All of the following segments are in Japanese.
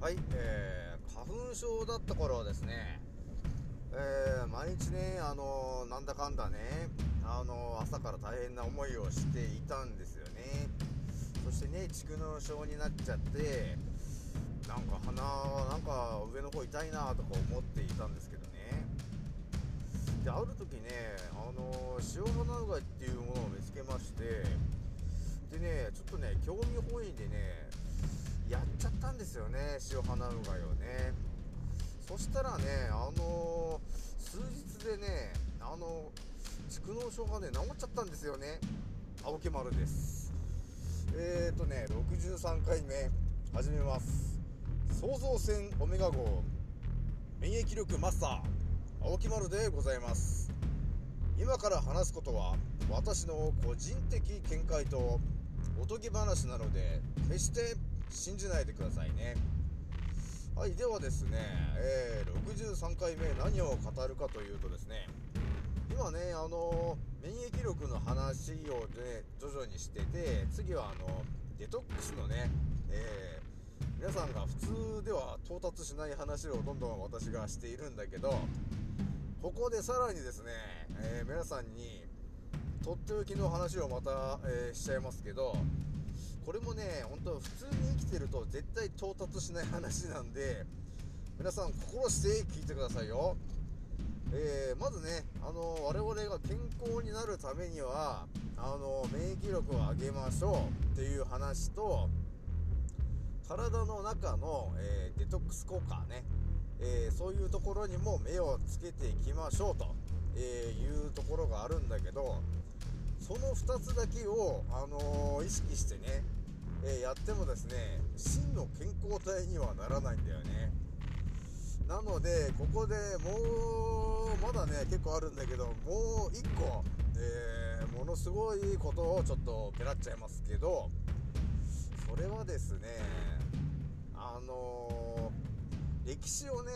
はい、えー、花粉症だった頃はですね、えー、毎日ね、あのー、なんだかんだね、あのー、朝から大変な思いをしていたんですよね。そしてね、蓄膿症になっちゃって、なんか鼻、なんか上の方痛いなとか思っていたんですけどね。で、ある時ね、あの塩鼻うがいっていうものを見つけまして、でね、ちょっとね、興味本位でね、やっちゃったんですよね塩花うがいをね。そしたらねあの、数日でねあの蓄膿症がね治っちゃったんですよね。青木丸です。えーとね63回目始めます。創造船オメガ号免疫力マスター青木丸でございます。今から話すことは私の個人的見解とおとぎ話なので決して信じないでくださいね。はいではですね、えー、63回目何を語るかというとですね今ねあの免疫力の話をね徐々にしてて次はあのデトックスのね、えー、皆さんが普通では到達しない話をどんどん私がしているんだけどここでさらにですね、えー、皆さんにとっておきの話をまた、えー、しちゃいますけどこれもね本当普通に生きてると絶対到達しない話なんで皆さん心して聞いてくださいよ。えー、まずねあの我々が健康になるためにはあの免疫力を上げましょうっていう話と体の中の、えー、デトックス効果ね、えー、そういうところにも目をつけていきましょうと、えいうところがあるんだけどその2つだけを、あのー、意識してね、えー、やってもですね真の健康体にはならないんだよね。なのでここでもうまだね結構あるんだけどもう1個、えー、ものすごいことをちょっとペラっちゃいますけどそれはですねあの歴史をね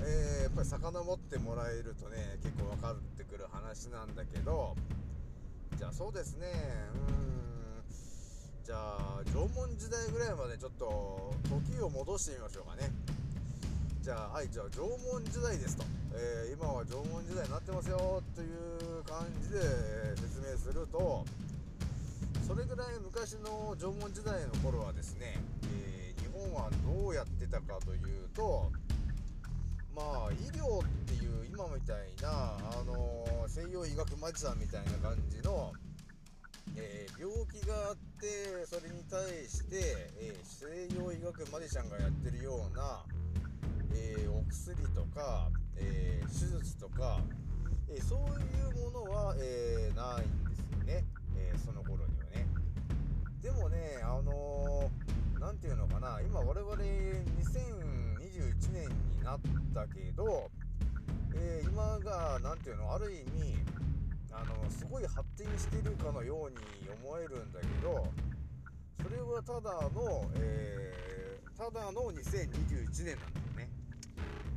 えー、やっぱり遡ってもらえるとね結構分かってくる話なんだけどじゃあそうですね。うん。じゃあ縄文時代ぐらいまでちょっと時を戻してみましょうかね。じゃあはいじゃあ縄文時代ですと、えー、今は縄文時代になってますよという感じで説明するとそれぐらい昔の縄文時代の頃はですね、えー、日本はどうやってたかというとまあ医療っていう今みたい、西洋医学マジシャンみたいな感じの、えー、病気があってそれに対して、えー、西洋医学マジシャンがやってるような、えお薬とか、え手術とか、えそういうものは、えないんですよね、えその頃にはね。でもねあの何て言うのかな。今我々2021年になったけど、えー、今が何て言うのある意味あのすごい発展してるかのように思えるんだけどそれはただの、えー、ただの2021年なんだよね。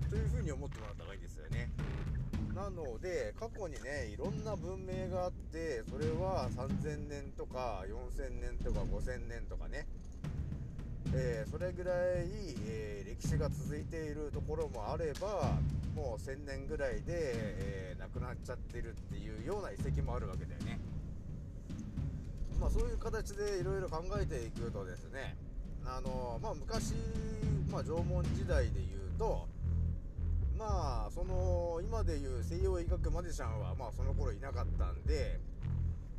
というふうに思ってもらった方がいいですよね。なので過去にねいろんな文明があってそれは3000年とか4000年とか5000年とかねえー、それぐらい、えー、歴史が続いているところもあればもう1000年ぐらいで、えー、亡くなっちゃってるっていうような遺跡もあるわけだよね。まあそういう形でいろいろ考えていくとですねあのまあ昔、まあ、縄文時代でいうとまあその今でいう西洋医学マジシャンはまあその頃いなかったんで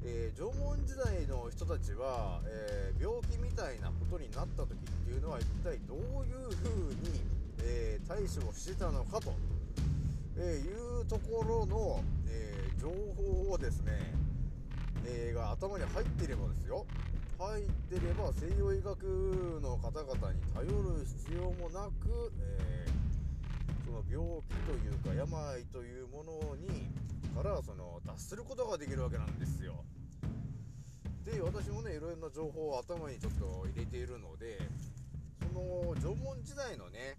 えー、縄文時代の人たちは、えー、病気みたいなことになった時っていうのは一体どういうふうに、えー、対処をしてたのかと、えいうところの、え情報をですね、えが頭に入っていればですよ。入ってれば西洋医学の方々に頼る必要もなく、えその病気というか病というものにからその脱することができるわけなんですよ。で私もねいろいろな情報を頭にちょっと入れているのでその縄文時代のね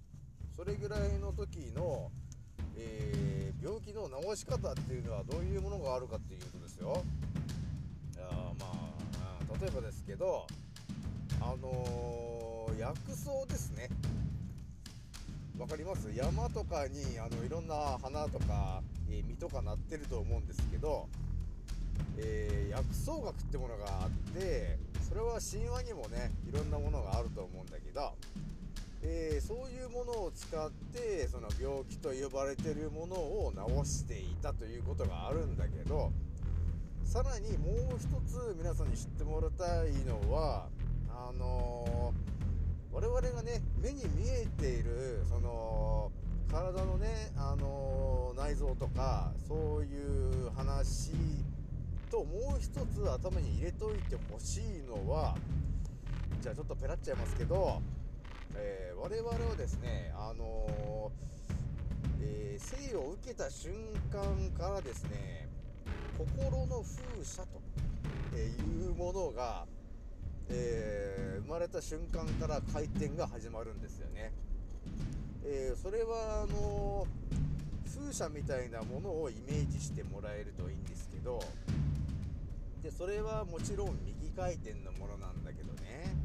それぐらいの時の、えー、病気の治し方っていうのはどういうものがあるかっていうとですよ。あまあ例えばですけどあのー、薬草ですね。分かります？山とかにあのいろんな花とか、えー、実とかなってると思うんですけど、えー、薬草学ってものがあってそれは神話にもねいろんなものがあると思うんだけど、えー、そういうものを使ってその病気と呼ばれてるものを治していたということがあるんだけどさらにもう一つ皆さんに知ってもらいたいのはあのー、我々がね目に見えているその体のね、あのー、内臓とかそういう話ともう一つ頭に入れといてほしいのはじゃあちょっとペラっちゃいますけど、えー、我々はですねあのえー、生を受けた瞬間からですね心の風車というものが、え、生まれた瞬間から回転が始まるんですよね。えー、それはあの風車みたいなものをイメージしてもらえるといいんですけどでそれはもちろん右回転のものなんだけどね、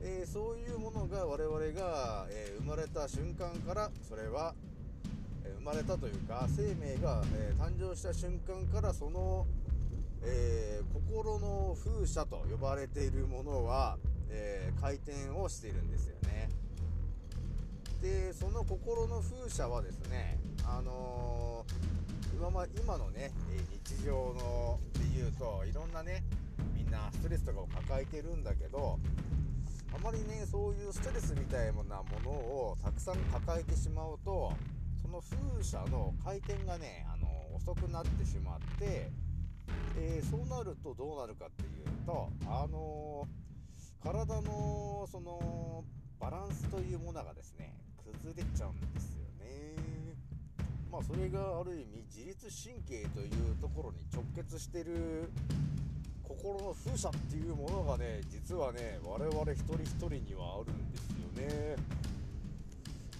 えー、そういうものが我々が、えー、生まれた瞬間からそれはえ生まれたというか生命が、え、誕生した瞬間からその、え、心の風車と呼ばれているものは、え、回転をしているんですよね。でその心の風車はですねあの今ま今のね日常ので言うといろんなねみんなストレスとかを抱えてるんだけどあまりねそういうストレスみたいなものをたくさん抱えてしまうとその風車の回転がねあの遅くなってしまって、えー、そうなるとどうなるかっていうとあのー、体のそのバランスというものがですね崩れちゃうんですよね。まあそれがある意味自律神経というところに直結してる心の風車っていうものがね実はね我々一人一人にはあるんですよね。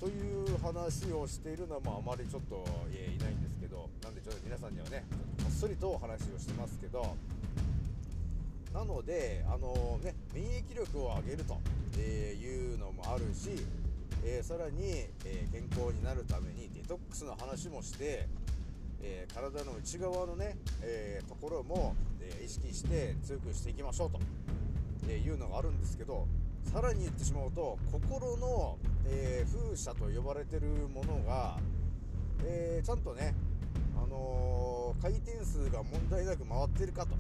という話をしているのは、あ、まりちょっといないんですけどなんでちょっと皆さんにはねこっそりとお話をしてますけどなのであのね免疫力を上げるというのもあるし、えー、さらに、えー、健康になるためにデトックスの話もして、えー、体の内側のね、えところも、え意識して強くしていきましょうとえいうのがあるんですけどさらに言ってしまうと心の、え、風車と呼ばれてるものが、え、ちゃんとね、あの、回転数が問題なく回ってるかと、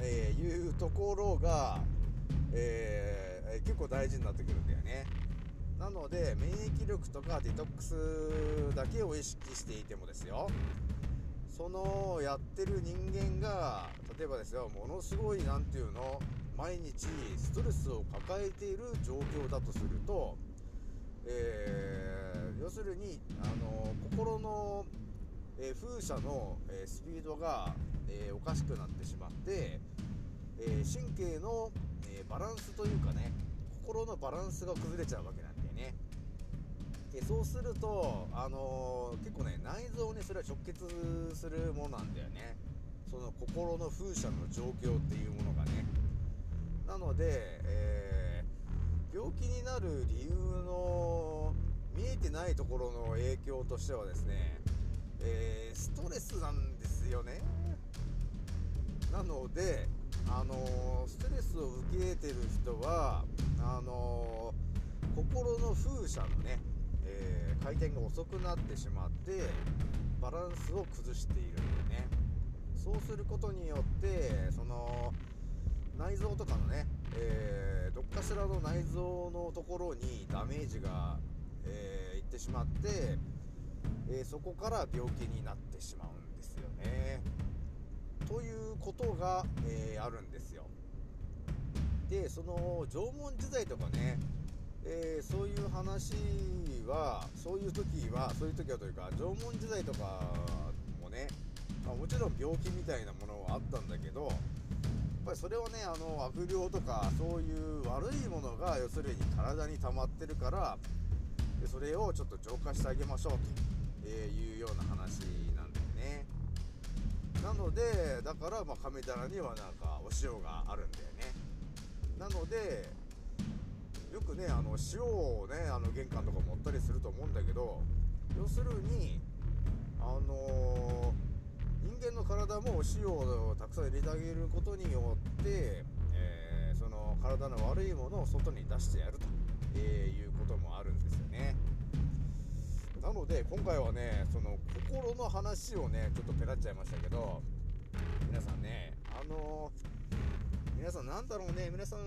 えいうところが、え結構大事になってくるんだよね。なので免疫力とかデトックスだけを意識していてもですよそのやってる人間が例えばですよものすごい何て言うの毎日ストレスを抱えている状況だとすると、えー、要するにあの心の、えー、風車の、えー、スピードが、えおかしくなってしまって、え神経の、えバランスというかね心のバランスが崩れちゃうわけ。でそうすると、あの結構ね内臓にそれは直結するものなんだよね。その心の風車の状況っていうものがね。なので、えー、病気になる理由の見えてないところの影響としてはですね、えー、ストレスなんですよね。なのであの、ストレスを受けてる人はあの心の風車のね、え回転が遅くなってしまってバランスを崩しているんでねそうすることによってその内臓とかのね、えー、どっかしらの内臓のところにダメージが、えー、いってしまって、え、そこから病気になってしまうんですよね。ということが、えあるんですよ。でその縄文時代とかね、そういう話はそういう時はそういう時はというか縄文時代とかもね、まあ、もちろん病気みたいなものはあったんだけどやっぱりそれをねあの悪霊とかそういう悪いものが要するに体に溜まってるからでそれをちょっと浄化してあげましょうというような話なんだよね。なのでだからまあ亀棚にはなんかお塩があるんだよね。なのでねあの塩をねあの玄関とか持ったりすると思うんだけど要するにあの人間の体も塩をたくさん入れてあげることによって、えー、その体の悪いものを外に出してやると、えー、いうこともあるんですよね。なので今回はねその心の話をねちょっとペラっちゃいましたけど皆さんねあの皆さんなんだろうね皆さん、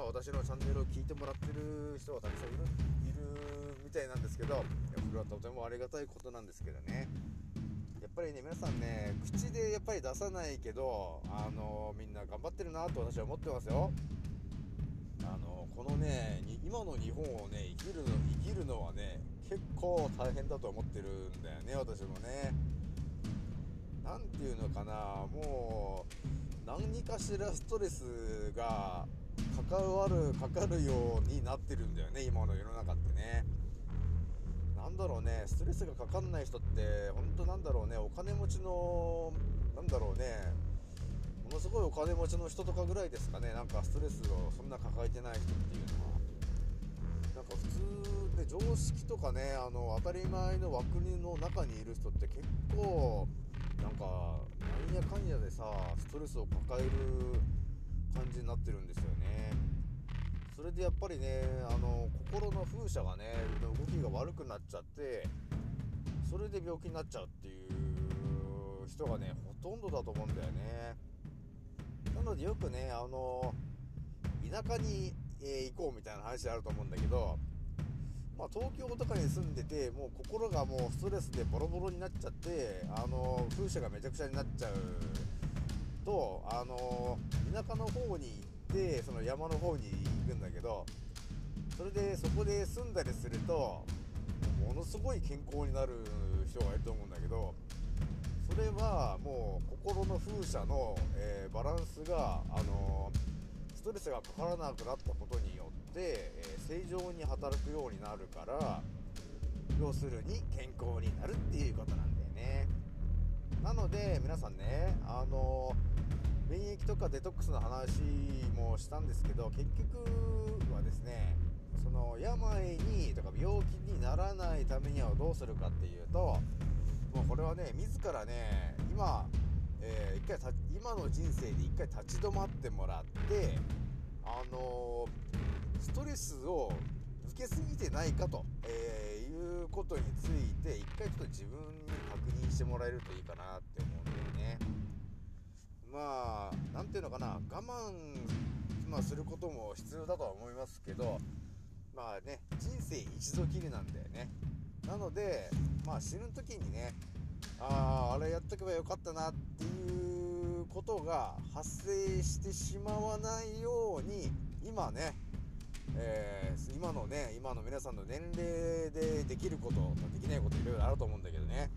まあ、私のチャンネルを聞いてもらってる人がたくさんいるいるみたいなんですけどこれはとてもありがたいことなんですけどね。やっぱりね皆さんね口でやっぱり出さないけどあのみんな頑張ってるなと私は思ってますよ。あのこのね今の日本をね生きるの生きるのはね結構大変だと思ってるんだよね私もね。何ていうのかなもう何かしらストレスが関わるかかるようになってるんだよね今の世の中ってね。なんだろうねストレスがかかんない人って本当なんだろうねお金持ちのなんだろうねものすごいお金持ちの人とかぐらいですかね。なんかストレスをそんな抱えてない人っていうのは。なんか普通で常識とかねあの当たり前の枠の中にいる人って結構なんかなんやかんやでさストレスを抱える感じになってるんですよね。それでやっぱりねあの心の風車がね動きが悪くなっちゃってそれで病気になっちゃうっていう人がねほとんどだと思うんだよね。なのでよくねあの田舎に、えー、行こうみたいな話あると思うんだけどまあ、東京とかに住んでてもう心がもうストレスでボロボロになっちゃってあの風車がめちゃくちゃになっちゃうとあの田舎の方に行ってその山の方に行くんだけどそれでそこで住んだりするとものすごい健康になる人がいると思うんだけどそれはもう心の風車の、えー、バランスがあのストレスがかからなくなったことによって、え、正常に働くようになるから要するに健康になるっていうことなんだよね。なので皆さんねあの免疫とかデトックスの話もしたんですけど結局はですねその病にとか病気にならないためにはどうするかっていうともうこれはね自らね今、えー、一回今の人生で一回立ち止まってもらってあのー、ストレスを受けすぎてないかと、えー、いうことについて一回ちょっと自分に確認してもらえるといいかなって思うんだよね。まあ何ていうのかな我慢、まあ、することも必要だとは思いますけどまあね人生一度きりなんだよね。なのでまあ死ぬ時にねあああれやっとけばよかったなっていうことが発生してしまわないように今ねえー、今のね今の皆さんの年齢でできることできないこといろいろあると思うんだけどね。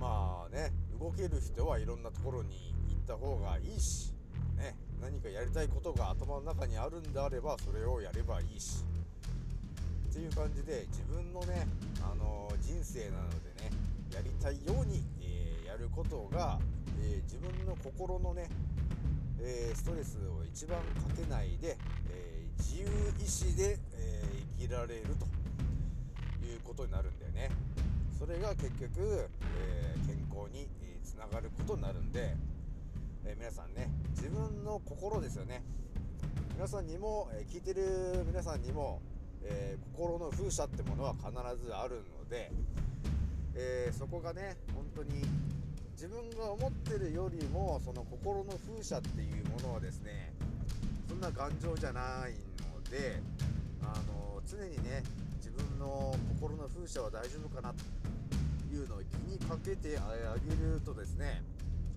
まあね動ける人はいろんなところに行った方がいいし、ね、何かやりたいことが頭の中にあるんであればそれをやればいいしっていう感じで自分のね、あのー、人生なのでねやりたいように、えー、やることが、えー、自分の心のね、えストレスを一番かけないで、え自由意志で、え生きられるということになるんだよね。それが結局、え、健康につながることになるんで、え、皆さんね自分の心ですよね。皆さんにも、え聞いてる皆さんにも、え心の風車ってものは必ずあるので、えそこがね本当に自分が思ってるよりもその心の風車っていうものはですねそんな頑丈じゃないのであの常にね自分の心の風車は大丈夫かなと。いうのを気にかけてあげるとですね、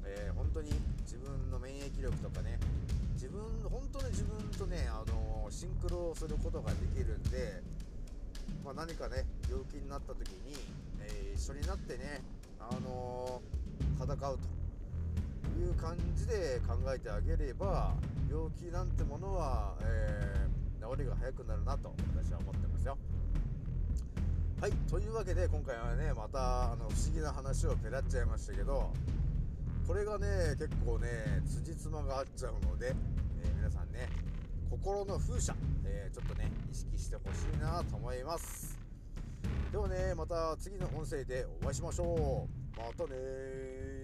えー、本当に自分の免疫力とかね自分本当に自分とね、あのー、シンクロすることができるんで、まあ、何かね病気になった時に、えー、一緒になってね、あの戦うという感じで考えてあげれば病気なんてものは、え治りが早くなるなと私は思ってますよ。はいというわけで今回はねまたあの不思議な話をペラっちゃいましたけどこれがね結構ね辻褄が合っちゃうので、えー皆さんね心の風車、えーちょっとね意識してほしいなと思います。ではねまた次の音声でお会いしましょう。またね